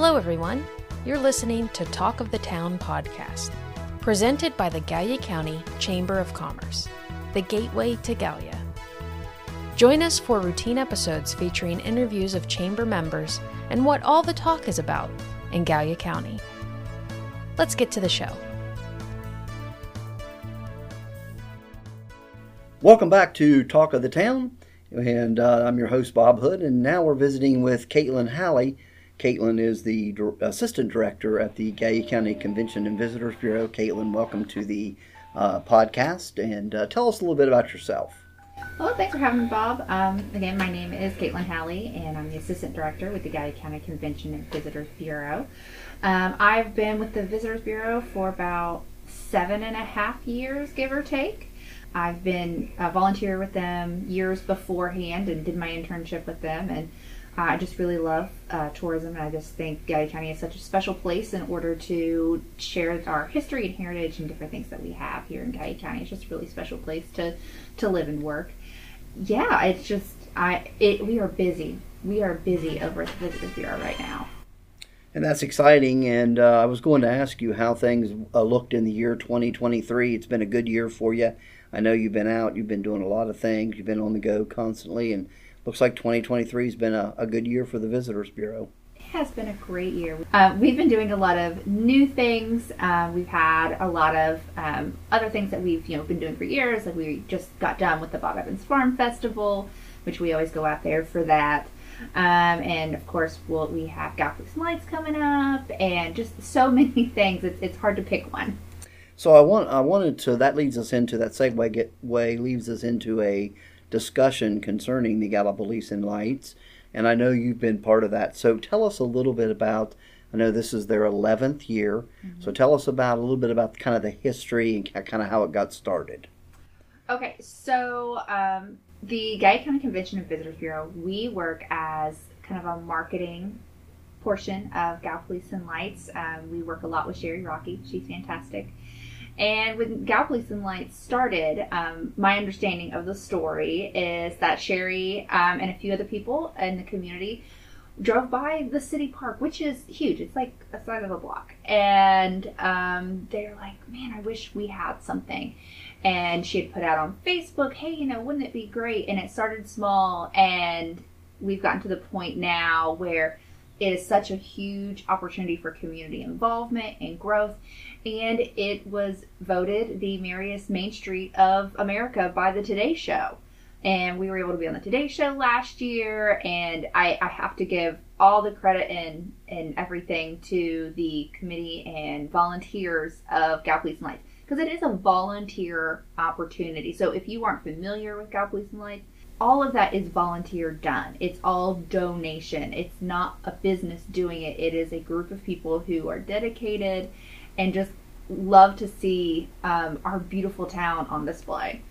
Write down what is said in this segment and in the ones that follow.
Hello, everyone. You're listening to Talk of the Town podcast, presented by the Gallia County Chamber of Commerce, the gateway to Gallia. Join us for routine episodes featuring interviews of Chamber members and what all the talk is about in Gallia County. Let's get to the show. Welcome back to Talk of the Town, and uh, I'm your host Bob Hood, and now we're visiting with Kaitlynn Halley. Kaitlynn is the assistant director at the Gallia County Convention and Visitors Bureau. Kaitlynn, welcome to the uh, podcast, and uh, tell us a little bit about yourself. Well, thanks for having me, Bob. Um, again, my name is Kaitlynn Halley, and I'm the assistant director with the Gallia County Convention and Visitors Bureau. Um, I've been with the Visitors Bureau for about seven and a half years, give or take. I've been a volunteer with them years beforehand and did my internship with them, and I just really love uh, tourism. And I just think Gallia County is such a special place in order to share our history and heritage and different things that we have here in Gallia County. It's just a really special place to to live and work. Yeah, it's just I it we are busy. We are busy over at the Visitors Bureau right now. And that's exciting. And uh, I was going to ask you how things uh, looked in the year 2023. It's been a good year for you. I know you've been out, you've been doing a lot of things, you've been on the go constantly, and looks like 2023 has been a, a good year for the Visitors Bureau. It has been a great year. Uh, we've been doing a lot of new things. Uh, we've had a lot of um, other things that we've you know been doing for years. Like we just got done with the Bob Evans Farm Festival, which we always go out there for that. Um, and of course, we'll, we have Gallipolis Lights coming up, and just so many things. It's, it's hard to pick one. So I want I wanted to that leads us into that segue get way leads us into a discussion concerning the Gallipolis Lights, and I know you've been part of that. So tell us a little bit about. I know this is their 11th year, mm-hmm. so tell us about a little bit about kind of the history and kind of how it got started. Okay, so um, the Gallia County Convention and Visitors Bureau, we work as kind of a marketing portion of Gallipolis and Lights. Um, we work a lot with Sherry Rocky. She's fantastic. And when Gallipolis and Lights started, um, my understanding of the story is that Sherry um, and a few other people in the community drove by the city park, which is huge. It's like a side of a block. And um, they're like, man, I wish we had something. And she had put out on Facebook, hey, you know, wouldn't it be great? And it started small, and we've gotten to the point now where it is such a huge opportunity for community involvement and growth. And it was voted the merriest main street of America by the Today Show. And we were able to be on the Today Show last year. And I, I have to give all the credit and, and everything to the committee and volunteers of Gallipolis and Lights. Because it is a volunteer opportunity. So if you aren't familiar with Gallipolis and Lights, all of that is volunteer done. It's all donation. It's not a business doing it. It is a group of people who are dedicated and just love to see um, our beautiful town on display.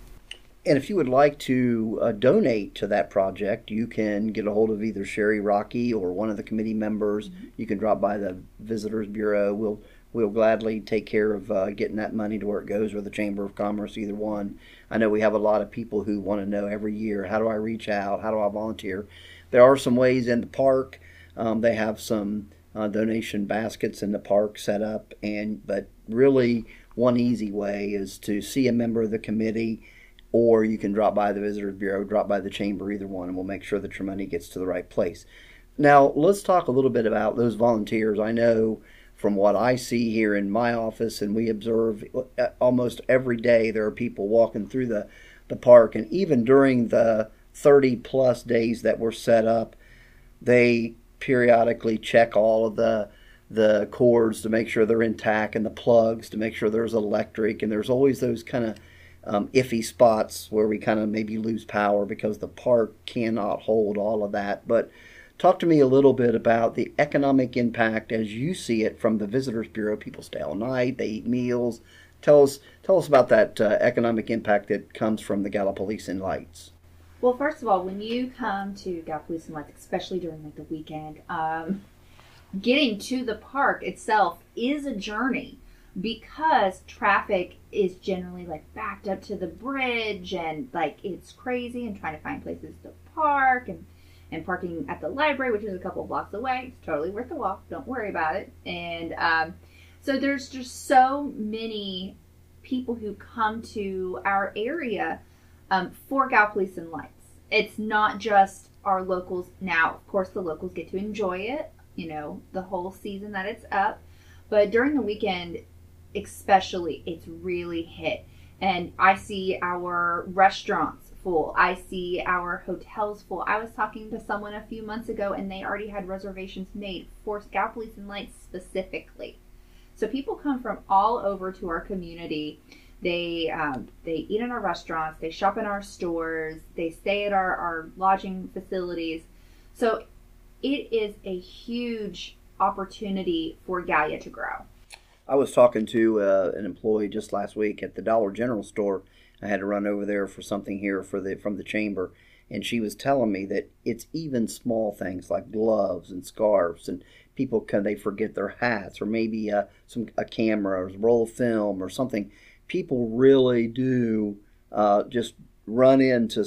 And if you would like to uh, donate to that project, you can get a hold of either Sherry Rocky or one of the committee members. Mm-hmm. You can drop by the Visitors Bureau. We'll we'll gladly take care of uh, getting that money to where it goes, or the Chamber of Commerce, either one. I know we have a lot of people who want to know every year how do I reach out, how do I volunteer. There are some ways in the park. Um, they have some uh, donation baskets in the park set up, and but really one easy way is to see a member of the committee, or you can drop by the Visitors Bureau, drop by the Chamber, either one, and we'll make sure that your money gets to the right place. Now let's talk a little bit about those volunteers. I know from what I see here in my office, and we observe uh, almost every day there are people walking through the, the park, and even during the 30 plus days that were set up, they periodically check all of the the cords to make sure they're intact and the plugs to make sure there's electric and there's always those kind of um, iffy spots where we kind of maybe lose power because the park cannot hold all of that. But Talk to me a little bit about the economic impact as you see it from the Visitors Bureau. People stay all night, they eat meals. Tell us, tell us about that uh, economic impact that comes from the Gallipolis and Lights. Well, first of all, when you come to Gallipolis and Lights, especially during like the weekend, um, getting to the park itself is a journey because traffic is generally like backed up to the bridge and like it's crazy and trying to find places to park and and parking at the library, which is a couple blocks away. It's totally worth the walk. Don't worry about it. And um, so there's just so many people who come to our area um, for Gallipolis in Lights. It's not just our locals. Now, of course, the locals get to enjoy it, you know, the whole season that it's up. But during the weekend, especially, it's really hit. And I see our restaurants full. I see our hotels full. I was talking to someone a few months ago and they already had reservations made for Gallipolis in Lights specifically. So people come from all over to our community. They um, they eat in our restaurants, they shop in our stores, they stay at our, our lodging facilities. So it is a huge opportunity for Gallia to grow. I was talking to uh, an employee just last week at the Dollar General store. I had to run over there for something here for the from the chamber, and she was telling me that it's even small things like gloves and scarves, and people can they forget their hats or maybe a, uh, some a camera or a roll of film or something. People really do uh, just run into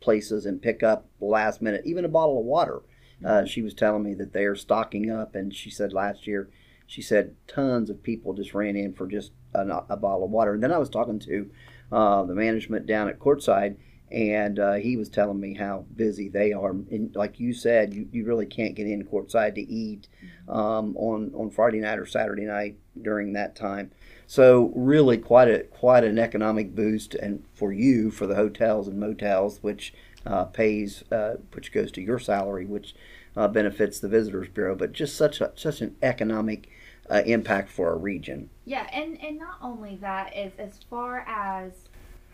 places and pick up last minute, even a bottle of water. Uh, she was telling me that they are stocking up, and she said last year she said tons of people just ran in for just a, a bottle of water. And then I was talking to uh, the management down at Courtside, and uh, he was telling me how busy they are. And like you said, you, you really can't get in Courtside to eat um, on on Friday night or Saturday night during that time. So really, quite a quite an economic boost, and for you for the hotels and motels, which uh, pays uh, which goes to your salary, which uh, benefits the Visitors Bureau. But just such a, such an economic uh, impact for our region. Yeah, and and not only that is as far as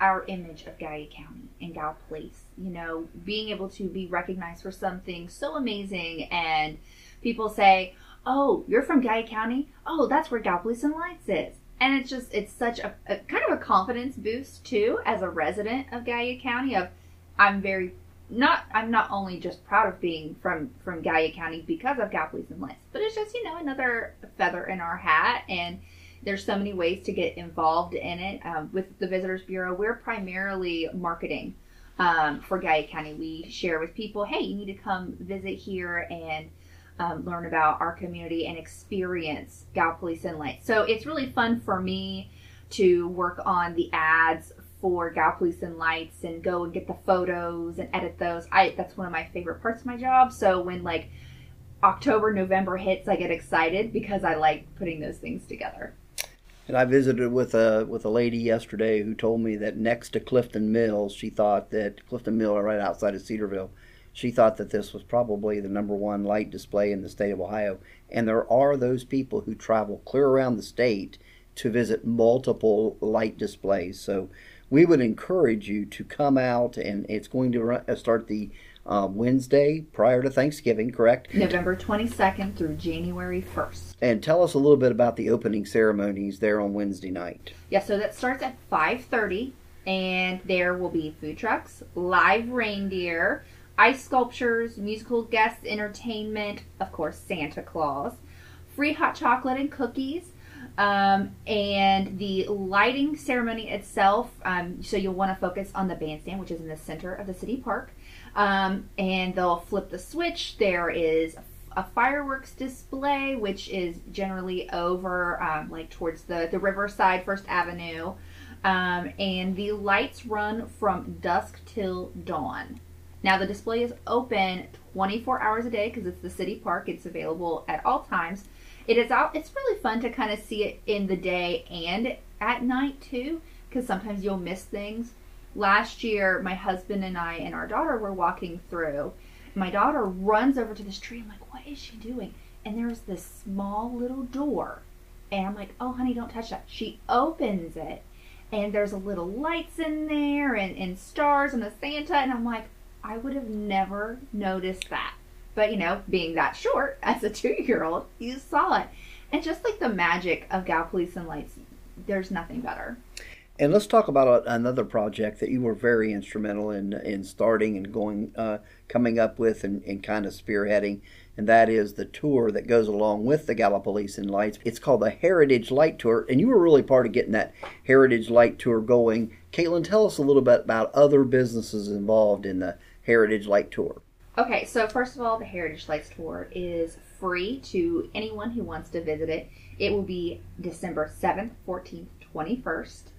our image of Gallia County and Gal Place, you know, being able to be recognized for something so amazing and people say, "Oh, you're from Gallia County? Oh, that's where Gallipolis and Lights is." And it's just it's such a, a kind of a confidence boost too as a resident of Gallia County of I'm very not I'm not only just proud of being from from Gallia County because of Gallipolis in Lights, but it's just you know another feather in our hat, and there's so many ways to get involved in it. Um, with the Visitors Bureau, we're primarily marketing um, for Gallia County. We share with people, hey, you need to come visit here and um, learn about our community and experience Gallipolis in Lights. So it's really fun for me to work on the ads for Gallipolis in Lights and go and get the photos and edit those. I that's one of my favorite parts of my job. So when like October, November hits, I get excited because I like putting those things together. And I visited with a with a lady yesterday who told me that next to Clifton Mills, she thought that Clifton Mill, right outside of Cedarville, she thought that this was probably the number one light display in the state of Ohio. And there are those people who travel clear around the state to visit multiple light displays. So we would encourage you to come out, and it's going to run, uh, start the uh, Wednesday prior to Thanksgiving, correct? November 22nd through January 1st. And tell us a little bit about the opening ceremonies there on Wednesday night. Yeah, so that starts at 5:30 and there will be food trucks, live reindeer, ice sculptures, musical guests, entertainment, of course Santa Claus, free hot chocolate and cookies, um, and the lighting ceremony itself, um, so you'll want to focus on the bandstand, which is in the center of the city park. Um, and they'll flip the switch. There is a fireworks display, which is generally over, um, like towards the, the Riverside First Avenue. Um, and the lights run from dusk till dawn. Now, the display is open 24 hours a day because it's the city park. It's available at all times. It is out. It's really fun to kind of see it in the day and at night too, because sometimes you'll miss things. Last year, my husband and I and our daughter were walking through. My daughter runs over to this tree. I'm like, "What is she doing?" And there's this small little door, and I'm like, "Oh, honey, don't touch that." She opens it, and there's a little lights in there and, and stars and a Santa, and I'm like, I would have never noticed that. But you know, being that short as a two year old, you saw it. And just like the magic of Gallipolis in Lights, there's nothing better. And let's talk about another project that you were very instrumental in in starting and going, uh, coming up with, and, and, kind of spearheading, and that is the tour that goes along with the Gallipolis in Lights. It's called the Heritage Light Tour, and you were really part of getting that Heritage Light Tour going. Kaitlynn, tell us a little bit about other businesses involved in the Heritage Light Tour. Okay, so first of all, the Heritage Lights Tour is free to anyone who wants to visit it. It will be December 7th, 14th, 21st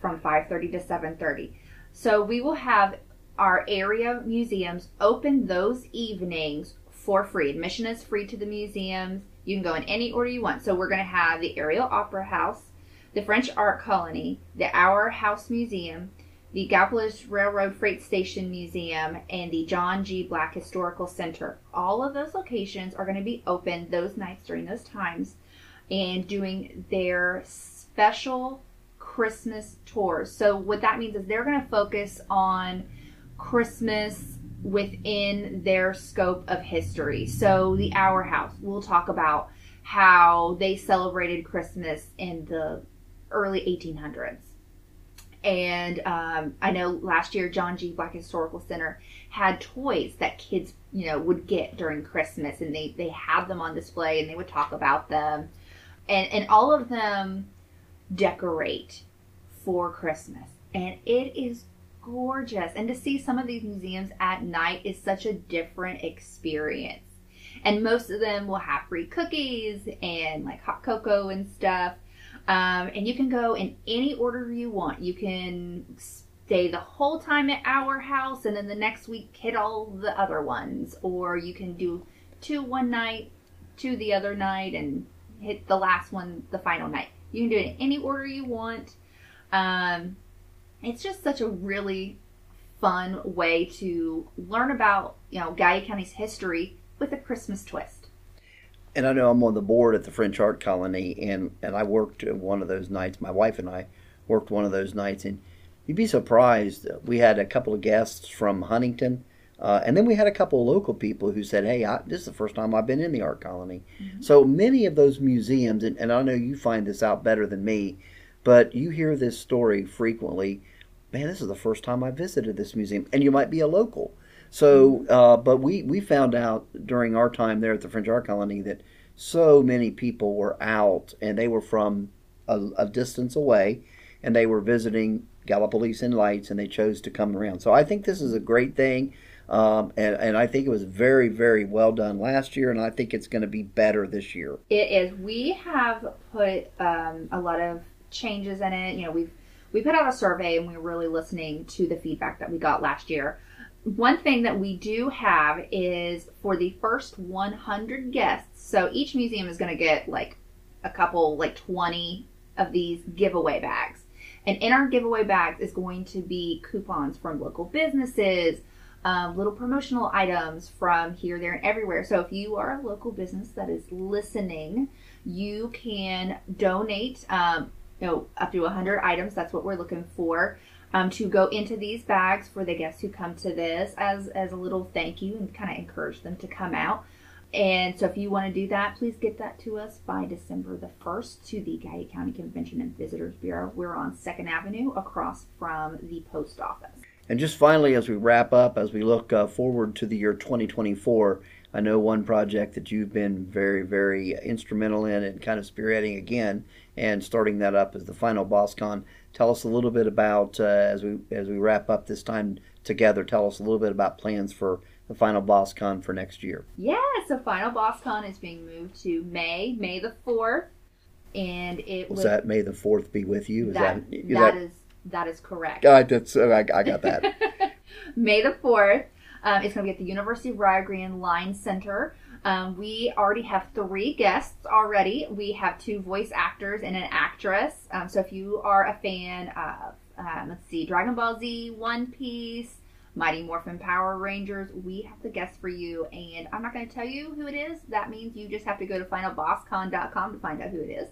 from 5:30 to 7:30. So we will have our area museums open those evenings for free. Admission is free to the museums. You can go in any order you want. So we're going to have the Ariel Opera House, the French Art Colony, the Our House Museum, the Gallipolis Railroad Freight Station Museum, and the John G. Black Historical Center. All of those locations are going to be open those nights during those times and doing their special Christmas tours. So, what that means is they're going to focus on Christmas within their scope of history. So, the Our House, we'll talk about how they celebrated Christmas in the early 1800s. And um, I know last year, John G. Black Historical Center had toys that kids, you know, would get during Christmas, and they they had them on display, and they would talk about them, and and all of them decorate for Christmas, and it is gorgeous. And to see some of these museums at night is such a different experience. And most of them will have free cookies and like hot cocoa and stuff. Um, and you can go in any order you want. You can stay the whole time at our house and then the next week hit all the other ones. Or you can do two one night, two the other night, and hit the last one the final night. You can do it in any order you want. Um, it's just such a really fun way to learn about, you know, Gallia County's history with a Christmas twist. And I know I'm on the board at the French Art Colony, and, and I worked one of those nights. My wife and I worked one of those nights, and you'd be surprised. We had a couple of guests from Huntington, uh, and then we had a couple of local people who said, "Hey, I, this is the first time I've been in the art colony." Mm-hmm. So many of those museums, and, and I know you find this out better than me, but you hear this story frequently. Man, this is the first time I visited this museum, and you might be a local. So, uh, but we we found out during our time there at the French Art Colony that so many people were out, and they were from a, a distance away, and they were visiting Gallipolis and Lights, and they chose to come around. So I think this is a great thing. Um, and, and I think it was very, very well done last year, and I think it's going to be better this year. It is. We have put um, a lot of changes in it. You know, we've we put out a survey and we are really listening to the feedback that we got last year. One thing that we do have is for the first 100 guests. So each museum is going to get like a couple, like 20 of these giveaway bags. And in our giveaway bags is going to be coupons from local businesses, um, little promotional items from here, there, and everywhere. So if you are a local business that is listening, you can donate. Um, you know, up to 100 items. That's what we're looking for. Um, to go into these bags for the guests who come to this as as a little thank you and kind of encourage them to come out. And so if you want to do that, please get that to us by December the 1st to the Gallia County Convention and Visitors Bureau. We're on 2nd Avenue across from the post office. And just finally, as we wrap up, as we look uh, forward to the year 2024, I know one project that you've been very, very instrumental in and kind of spearheading again and starting that up as the final BossCon. Tell us a little bit about uh, as we as we wrap up this time together. Tell us a little bit about plans for the final Boss Con for next year. Yeah, so final Boss Con is being moved to May, May the fourth, and it was that May the fourth be with you. Is that, that, is that, that is that is correct. God, that's I, I got that. May the fourth. Um, it's going to be at the University of Rio Grande Lyne Center. Um, we already have three guests already. We have two voice actors and an actress. Um, so if you are a fan of, um, let's see, Dragon Ball Z, One Piece, Mighty Morphin Power Rangers, we have the guest for you. And I'm not going to tell you who it is. That means you just have to go to finalbosscon.com to find out who it is.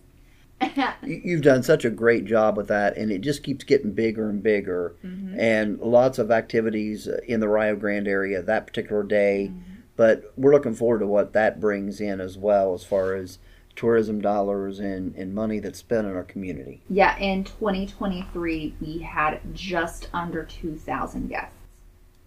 You've done such a great job with that, and it just keeps getting bigger and bigger. Mm-hmm. And lots of activities in the Rio Grande area that particular day. Mm-hmm. But we're looking forward to what that brings in as well, as far as tourism dollars and, and money that's spent in our community. Yeah, in 2023, we had just under 2,000 guests.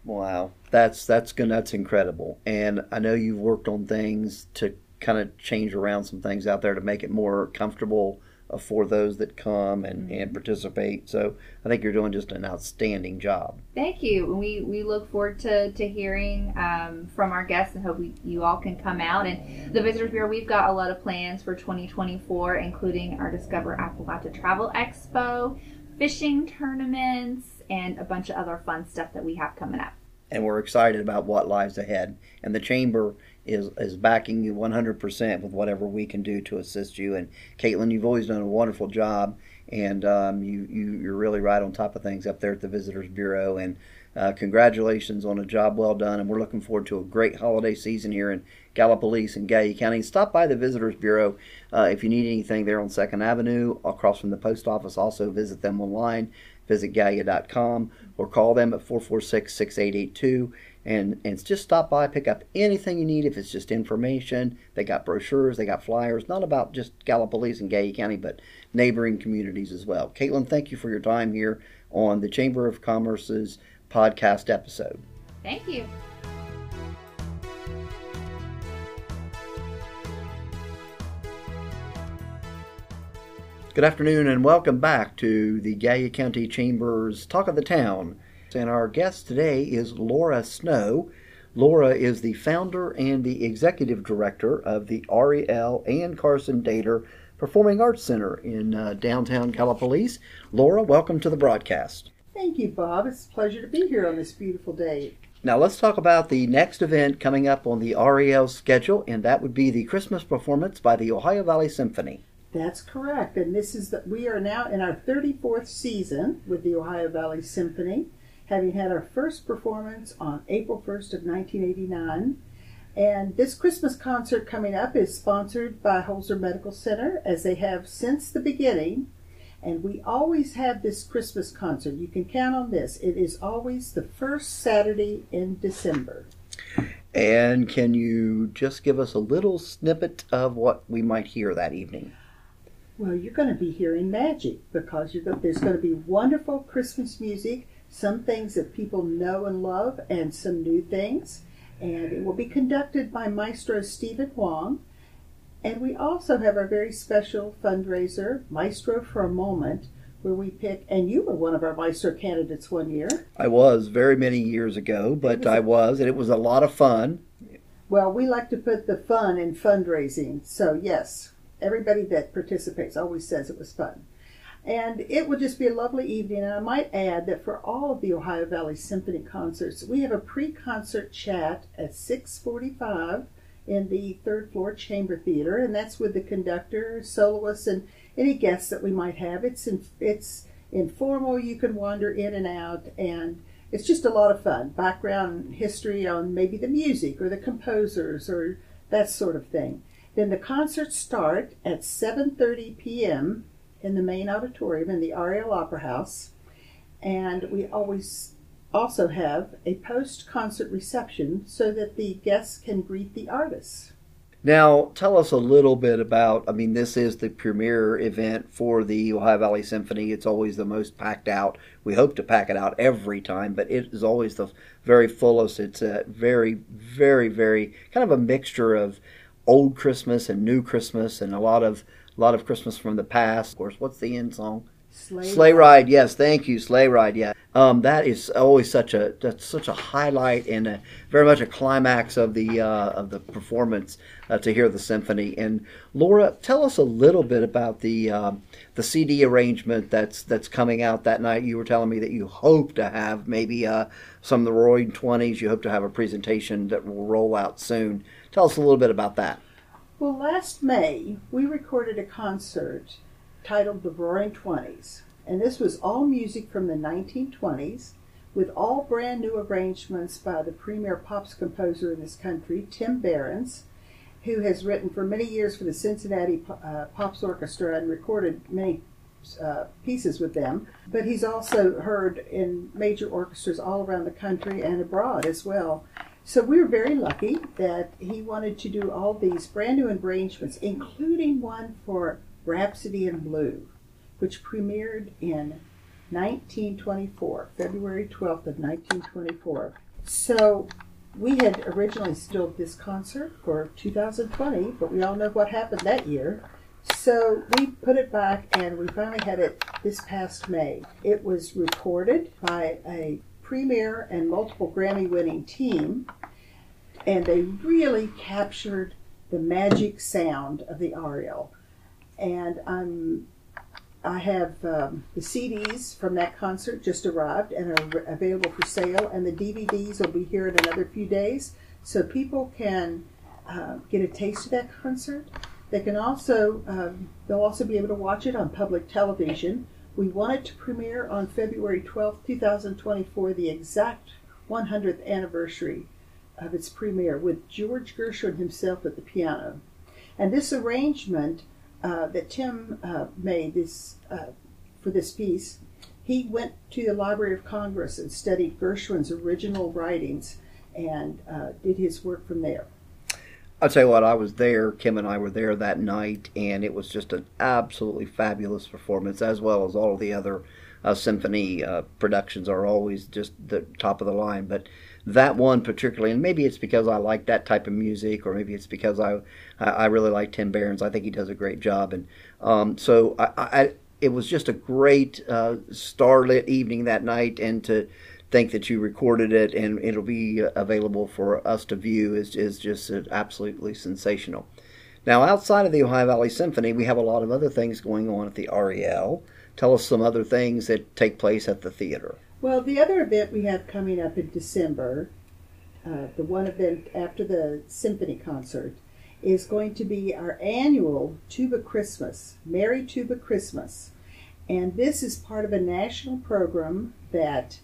Wow, that's that's good. That's incredible. And I know you've worked on things to kind of change around some things out there to make it more comfortable for those that come and, mm-hmm. and participate. So I think you're doing just an outstanding job. Thank you. We we look forward to, to hearing um, from our guests and hope we, you all can come out. And the Visitors Bureau, we've got a lot of plans for 2024, including our Discover Appalachia Travel Expo, fishing tournaments, and a bunch of other fun stuff that we have coming up. And we're excited about what lies ahead. And the Chamber is is backing you 100% with whatever we can do to assist you. And Kaitlynn, you've always done a wonderful job, and um, you, you you're really right on top of things up there at the Visitors Bureau. And uh, congratulations on a job well done. And we're looking forward to a great holiday season here in Gallipolis and Gallia County. Stop by the Visitors Bureau uh, if you need anything there on Second Avenue across from the post office. Also visit them online. Visit Gallia.com or call them at 446 6882 and and just stop by, pick up anything you need. If it's just information, they got brochures, they got flyers, not about just Gallipolis and Gallia County, but neighboring communities as well. Kaitlynn, thank you for your time here on the Chamber of Commerce's podcast episode. Thank you. Good afternoon and welcome back to the Gallia County Chamber's Talk of the Town. And our guest today is Lora Snow. Lora is the founder and the executive director of the Ariel-Ann Carson Dater Performing Arts Center in uh, downtown Gallipolis. Lora, welcome to the broadcast. Thank you, Bob. It's a pleasure to be here on this beautiful day. Now let's talk about the next event coming up on the Ariel schedule, and that would be the Christmas performance by the Ohio Valley Symphony. That's correct, and this is that we are now in our 34th season with the Ohio Valley Symphony having had our first performance on April 1st of 1989. And this Christmas concert coming up is sponsored by Holzer Medical Center, as they have since the beginning. And we always have this Christmas concert. You can count on this. It is always the first Saturday in December. And can you just give us a little snippet of what we might hear that evening? Well, you're going to be hearing magic because there's going to be wonderful Christmas music some things that people know and love, and some new things. And it will be conducted by Maestro Stephen Wong. And we also have our very special fundraiser, Maestro for a Moment, where we pick, and you were one of our Maestro candidates one year. I was very many years ago, but was I was, and it was a lot of fun. Well, we like to put the fun in fundraising. So, yes, everybody that participates always says it was fun. And it will just be a lovely evening. And I might add that for all of the Ohio Valley Symphony concerts, we have a pre-concert chat at 645 in the third floor chamber theater, and that's with the conductor, soloists, and any guests that we might have. It's in, it's informal. You can wander in and out, and it's just a lot of fun. Background history on maybe the music or the composers or that sort of thing. Then the concerts start at 7:30 p.m in the main auditorium in the Ariel Opera House. And we always also have a post concert reception so that the guests can greet the artists. Now, tell us a little bit about. I mean, this is the premier event for the Ohio Valley Symphony. It's always the most packed out. We hope to pack it out every time, but it is always the very fullest. It's a very, very, very kind of a mixture of old Christmas and new Christmas and a lot of a lot of Christmas from the past. Of course, what's the end song? Sleigh, Sleigh ride. Yes, thank you, Sleigh Ride. Yeah, um, that is always such a that's such a highlight and a, very much a climax of the uh, of the performance uh, to hear the symphony. And Lora, tell us a little bit about the uh, the CD arrangement that's that's coming out that night. You were telling me that you hope to have maybe uh, some of the Roaring Twenties. You hope to have a presentation that will roll out soon. Tell us a little bit about that. Well, last May, we recorded a concert titled The Roaring Twenties, and this was all music from the 1920s with all brand new arrangements by the premier pops composer in this country, Tim Berens, who has written for many years for the Cincinnati uh, Pops Orchestra and recorded many uh, pieces with them. But he's also heard in major orchestras all around the country and abroad as well. So we were very lucky that he wanted to do all these brand new arrangements, including one for Rhapsody in Blue, which premiered in 1924, February 12th of 1924. So we had originally scheduled this concert for 2020, but we all know what happened that year. So we put it back and we finally had it this past May. It was recorded by a premier and multiple Grammy winning team, and they really captured the magic sound of the Ariel. And I'm I have um, the CDs from that concert just arrived and are available for sale, and the DVDs will be here in another few days, so people can uh, get a taste of that concert. They can also um, they'll also be able to watch it on public television. We wanted to premiere on February 12th, 2024, the exact 100th anniversary of its premiere, with George Gershwin himself at the piano. And this arrangement uh, that Tim uh, made this uh, for this piece, he went to the Library of Congress and studied Gershwin's original writings and uh, did his work from there. I'll tell you what, I was there. Kim and I were there that night, and it was just an absolutely fabulous performance, as well as all the other uh, symphony uh, productions are always just the top of the line. But that one particularly, and maybe it's because I like that type of music, or maybe it's because I I really like Tim Berens. I think he does a great job, and um, so I, I, it was just a great uh, starlit evening that night, and to think that you recorded it and it'll be available for us to view is is just absolutely sensational. Now, outside of the Ohio Valley Symphony, we have a lot of other things going on at the Ariel. Tell us some other things that take place at the theater. Well, the other event we have coming up in December, uh, the one event after the symphony concert, is going to be our annual Tuba Christmas, Merry Tuba Christmas. And this is part of a national program that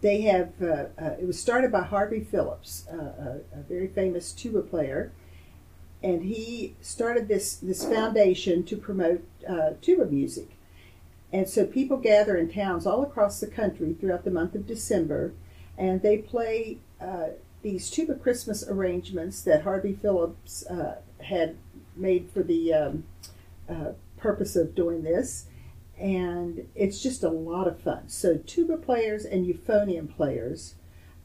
they have, uh, uh, it was started by Harvey Phillips, uh, a, a, very famous tuba player. And he started this, this foundation to promote uh, tuba music. And so people gather in towns all across the country throughout the month of December, and they play uh, these tuba Christmas arrangements that Harvey Phillips uh, had made for the um, uh, purpose of doing this. And it's just a lot of fun. So, tuba players and euphonium players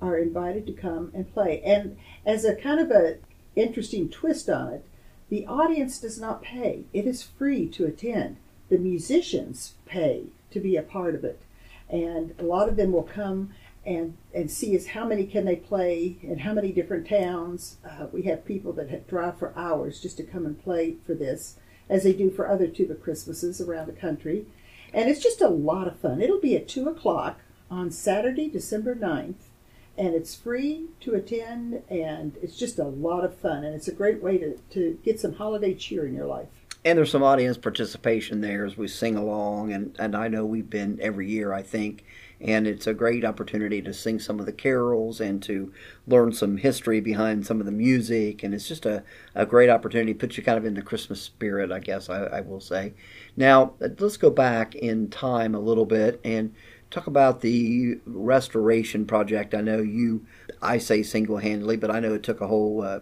are invited to come and play. And as a kind of a interesting twist on it, the audience does not pay. It is free to attend the musicians pay to be a part of it. And a lot of them will come and, and see is how many can they play in how many different towns. Uh, we have people that drive for hours just to come and play for this, as they do for other tuba Christmases around the country. And it's just a lot of fun. It'll be at 2 o'clock on Saturday, December 9th, and it's free to attend, and it's just a lot of fun. And it's a great way to, to get some holiday cheer in your life and there's some audience participation there as we sing along and, and i know we've been every year i think and it's a great opportunity to sing some of the carols and to learn some history behind some of the music. And it's just a, a great opportunity. To put you kind of in the christmas spirit i guess I, I will say. Now let's go back in time a little bit and talk about the restoration project. I know you i say single-handedly but i know it took a whole uh,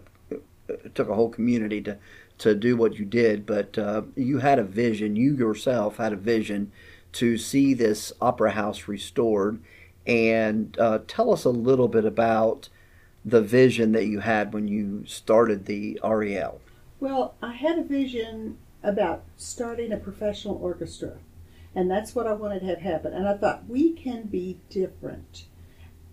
took a whole community to to do what you did, but uh, you had a vision. You yourself had a vision to see this opera house restored. And uh, tell us a little bit about the vision that you had when you started the Ariel. Well, I had a vision about starting a professional orchestra, and that's what I wanted to have happen. And I thought we can be different.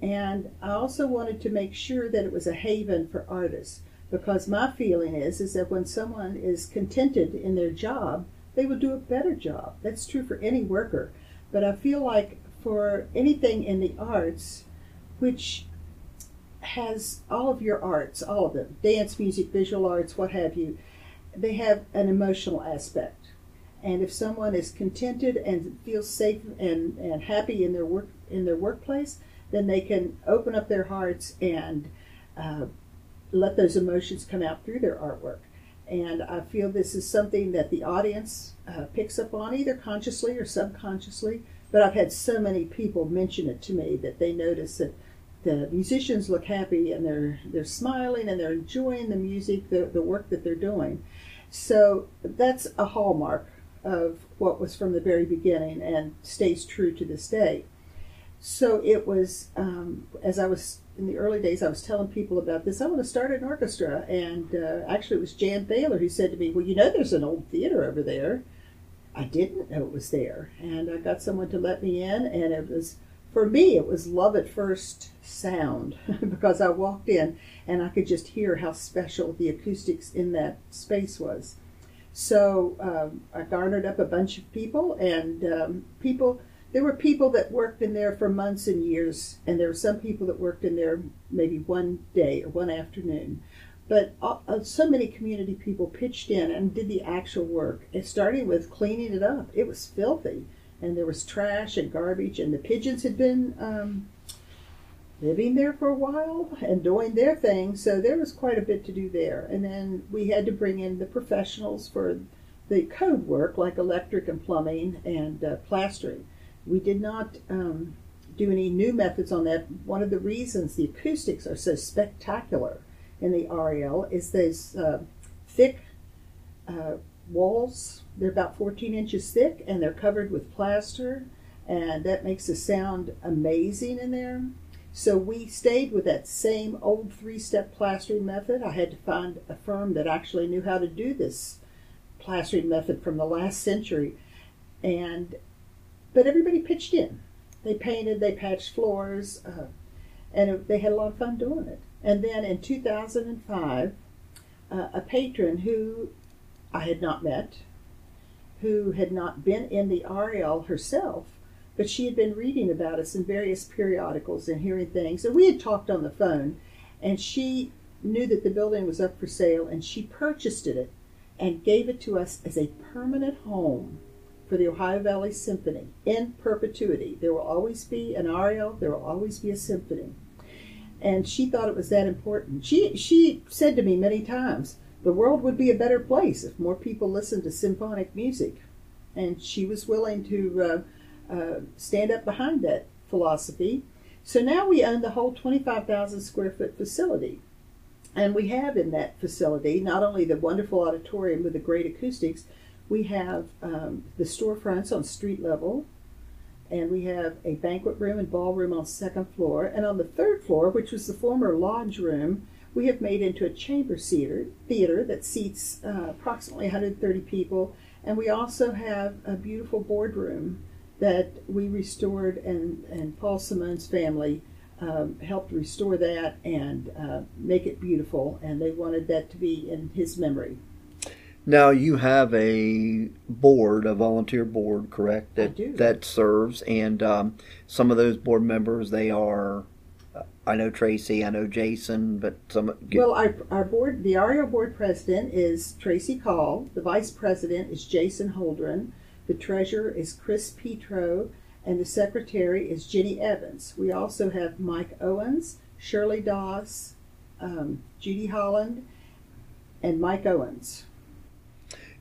And I also wanted to make sure that it was a haven for artists because my feeling is is that when someone is contented in their job they will do a better job. That's true for any worker. But i feel like for anything in the arts which has all of your arts all of them dance music visual arts what have you they have an emotional aspect. And if someone is contented and feels safe and, and happy in their work in their workplace then they can open up their hearts and uh, let those emotions come out through their artwork. And I feel this is something that the audience uh, picks up on either consciously or subconsciously. But I've had so many people mention it to me that they notice that the musicians look happy and they're they're smiling and they're enjoying the music, the, the work that they're doing. So that's a hallmark of what was from the very beginning and stays true to this day. So it was, um, as I was in the early days, I was telling people about this. I want to start an orchestra, and uh, actually, it was Jan Thaler who said to me, "Well, you know, there's an old theater over there." I didn't know it was there, and I got someone to let me in, and it was for me, it was love at first sound because I walked in and I could just hear how special the acoustics in that space was. So um, I garnered up a bunch of people, and um, people. There were people that worked in there for months and years, and there were some people that worked in there maybe one day or one afternoon. But uh, so many community people pitched in and did the actual work, and starting with cleaning it up. It was filthy and there was trash and garbage, and the pigeons had been um, living there for a while and doing their thing, so there was quite a bit to do there. And then we had to bring in the professionals for the code work, like electric and plumbing and uh, plastering. We did not um, do any new methods on that. One of the reasons the acoustics are so spectacular in the Ariel is those uh, thick uh, walls. They're about 14 inches thick and they're covered with plaster, and that makes the sound amazing in there. So we stayed with that same old three step plastering method. I had to find a firm that actually knew how to do this plastering method from the last century. And but everybody pitched in. They painted, they patched floors, uh, and they had a lot of fun doing it. And then in 2005, uh, a patron who I had not met, who had not been in the Ariel herself, but she had been reading about us in various periodicals and hearing things. And we had talked on the phone, and she knew that the building was up for sale, and she purchased it and gave it to us as a permanent home for the Ohio Valley Symphony in perpetuity. There will always be an Ariel, there will always be a symphony. And she thought it was that important. She she said to me many times, the world would be a better place if more people listened to symphonic music. And she was willing to uh, uh, stand up behind that philosophy. So now we own the whole 25,000 square foot facility. And we have in that facility not only the wonderful auditorium with the great acoustics, we have um, the storefronts on street level, and we have a banquet room and ballroom on second floor. And on the third floor, which was the former lodge room, we have made into a chamber theater, theater that seats uh, approximately 130 people, and we also have a beautiful boardroom that we restored, and, and Paul Simone's family um, helped restore that and uh, make it beautiful, and they wanted that to be in his memory. Now you have a board, a volunteer board, correct? That that serves, and um, some of those board members they are I know Tracy, I know Jason, but some. Well, our, our board, the Ariel board president is Tracy Call. The vice president is Jason Holdren. The treasurer is Chris Petro, and the secretary is Jenny Evans. We also have Mike Owens, Shirley Doss, um, Judy Holland, and Mike Owens.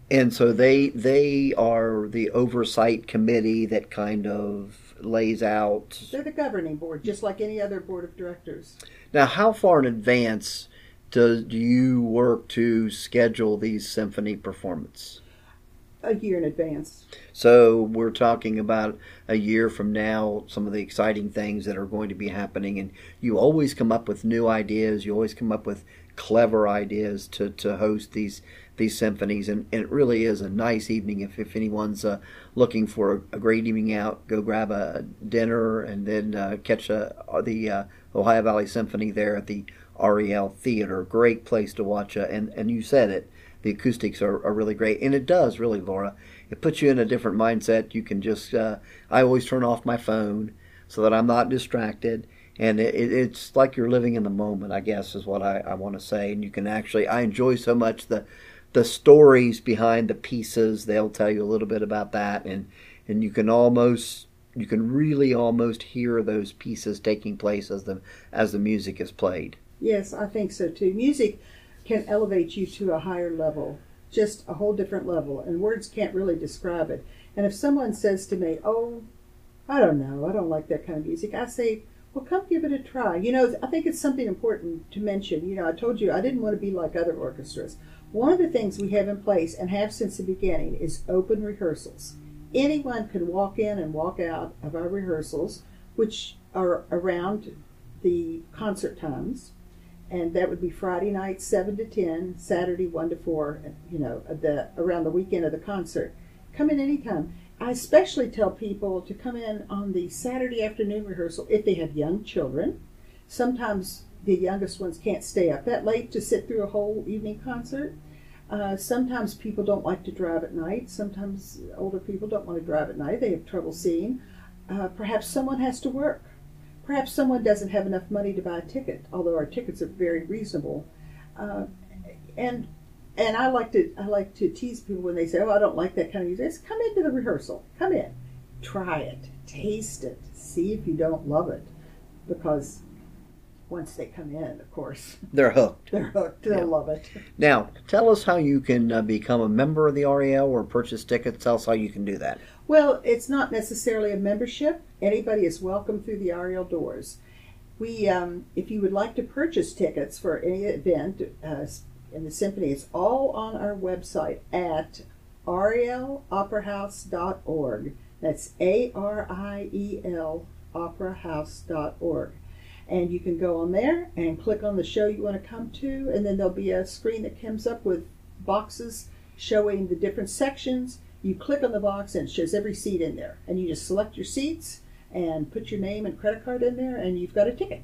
And so they they are the oversight committee that kind of lays out. They're the governing board, just like any other board of directors. Now, how far in advance do, do you work to schedule these symphony performances? A year in advance. So we're talking about a year from now, some of the exciting things that are going to be happening, and you always come up with new ideas. You always come up with clever ideas to, to host these these symphonies, and, and it really is a nice evening. If, if anyone's uh, looking for a, a, great evening out, go grab a dinner and then uh, catch a, the uh, Ohio Valley Symphony there at the Ariel Theater. Great place to watch, uh, and and you said it. The acoustics are, are really great, and it does really, Lora. It puts you in a different mindset. You can just. Uh, I always turn off my phone so that I'm not distracted and it, it's like you're living in the moment i guess is what i, I want to say and you can actually i enjoy so much the the stories behind the pieces. They'll tell you a little bit about that, and and you can almost you can really almost hear those pieces taking place as the as the music is played. Yes, I think so too. Music can elevate you to a higher level, just a whole different level, and words can't really describe it. And if someone says to me, "Oh, I don't know, I don't like that kind of music," I say, "Well, come give it a try." You know, I think it's something important to mention. You know, I told you I didn't want to be like other orchestras. One of the things we have in place and have since the beginning is open rehearsals. Anyone can walk in and walk out of our rehearsals, which are around the concert times, and that would be Friday night seven to ten, Saturday one to four. You know, the around the weekend of the concert. Come in anytime. I especially tell people to come in on the Saturday afternoon rehearsal if they have young children. Sometimes the youngest ones can't stay up that late to sit through a whole evening concert. Uh, sometimes people don't like to drive at night. Sometimes older people don't want to drive at night. They have trouble seeing. Uh, perhaps someone has to work. Perhaps someone doesn't have enough money to buy a ticket, although our tickets are very reasonable. Uh, and and I like to I like to tease people when they say, "Oh, I don't like that kind of music." Just come into the rehearsal. Come in, try it, taste it, see if you don't love it, because once they come in, of course, They're hooked. they're hooked. They'll Yeah. love it. Now, tell us how you can uh, become a member of the Ariel or purchase tickets. Tell us how you can do that. Well, it's not necessarily a membership. Anybody is welcome through the Ariel doors. We, um, if you would like to purchase tickets for any event uh, in the symphony, it's all on our website at arieloperahouse.org. That's A R I E L operahouse.org. And you can go on there and click on the show you want to come to, and then there'll be a screen that comes up with boxes showing the different sections. You click on the box and it shows every seat in there. And you just select your seats and put your name and credit card in there, and you've got a ticket.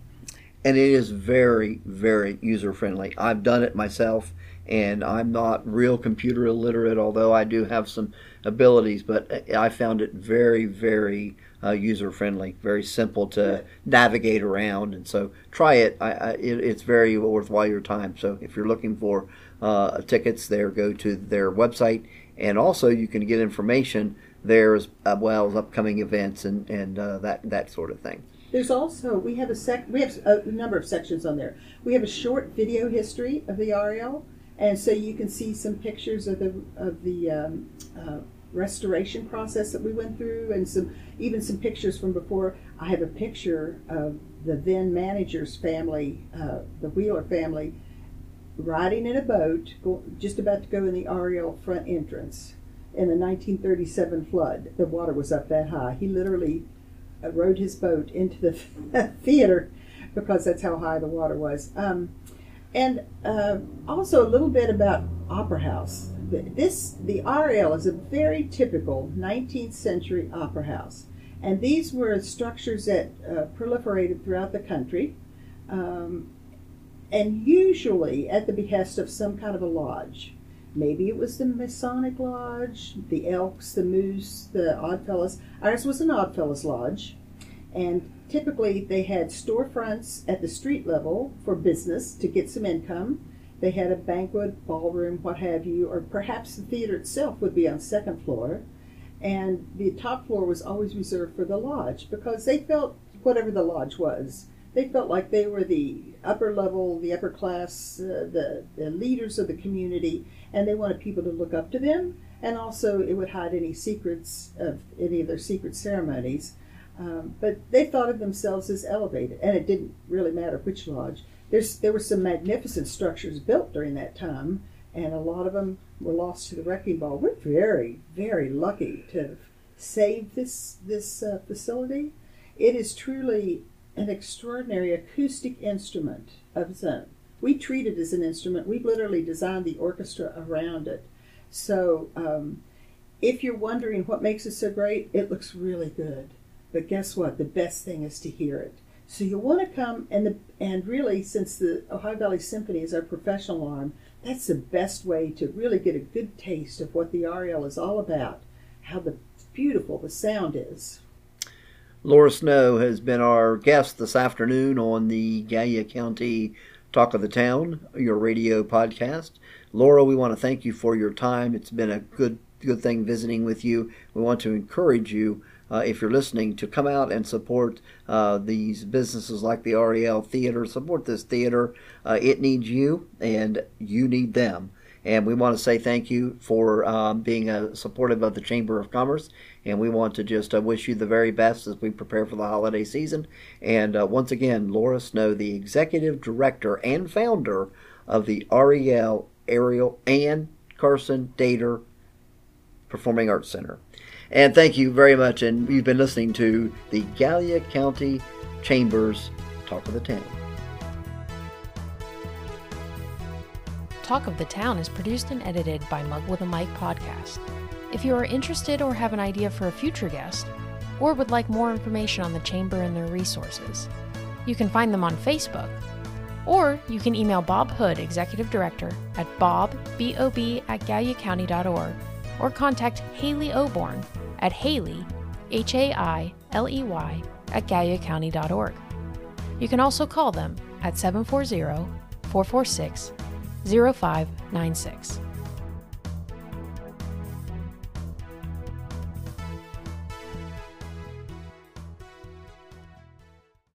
And it is very, very user friendly. I've done it myself, and I'm not real computer illiterate, although I do have some abilities. But I found it very, very uh, user friendly, very simple to navigate around. And so try it. I, I, it. It's very worthwhile your time. So if you're looking for uh, tickets, there go to their website, and also you can get information there as uh, well as upcoming events and and uh, that that sort of thing. There's also we have a sec we have a number of sections on there. We have a short video history of the Ariel, and so you can see some pictures of the of the um, uh, restoration process that we went through, and some even some pictures from before. I have a picture of the then manager's family, uh, the Wheeler family, riding in a boat, go, just about to go in the Ariel front entrance in the 1937 flood. The water was up that high. He literally uh, rowed his boat into the theater because that's how high the water was. Um, and uh, also a little bit about Opera House. This the Ariel is a very typical 19th century opera house, and these were structures that uh, proliferated throughout the country, um, and usually at the behest of some kind of a lodge. Maybe it was the Masonic Lodge, the Elks, the Moose, the Oddfellows. Ours was an Oddfellows Lodge, and typically they had storefronts at the street level for business to get some income. They had a banquet, ballroom, what have you, or perhaps the theater itself would be on second floor. And the top floor was always reserved for the lodge because they felt, whatever the lodge was, they felt like they were the upper level, the upper class, uh, the, the leaders of the community, and they wanted people to look up to them. And also, it would hide any secrets of any of their secret ceremonies. Um, but they thought of themselves as elevated, and it didn't really matter which lodge. There's, there were some magnificent structures built during that time, and a lot of them were lost to the wrecking ball. We're very, very lucky to have saved this this uh, facility. It is truly an extraordinary acoustic instrument of its own. We treat it as an instrument. We've literally designed the orchestra around it. So, um, if you're wondering what makes it so great, it looks really good. But guess what? The best thing is to hear it. So you want to come and the, and really, since the Ohio Valley Symphony is our professional arm, that's the best way to really get a good taste of what the Ariel is all about, how the beautiful the sound is. Lora Snow has been our guest this afternoon on the Gallia County Talk of the Town, your radio podcast. Lora, we want to thank you for your time. It's been a good good thing visiting with you. We want to encourage you, if you're listening, to come out and support uh, these businesses like the Ariel Theater. Support this theater. Uh, it needs you, and you need them. And we want to say thank you for um, being uh, supportive of the Chamber of Commerce. And we want to just uh, wish you the very best as we prepare for the holiday season. And uh, once again, Lora Snow, the executive director and founder of the REL Ariel-Ann Carson Dater Performing Arts Center. And thank you very much. And you've been listening to the Gallia County Chambers Talk of the Town. Talk of the Town is produced and edited by Mug with a Mic podcast. If you are interested or have an idea for a future guest, or would like more information on the Chamber and their resources, you can find them on Facebook, or you can email Bob Hood, Executive Director, at bob, B-O-B, at galliacounty.org, or contact Hailey Oborn at Hailey, H-A-I-L-E-Y, at galliacounty.org. You can also call them at 740 446 0596.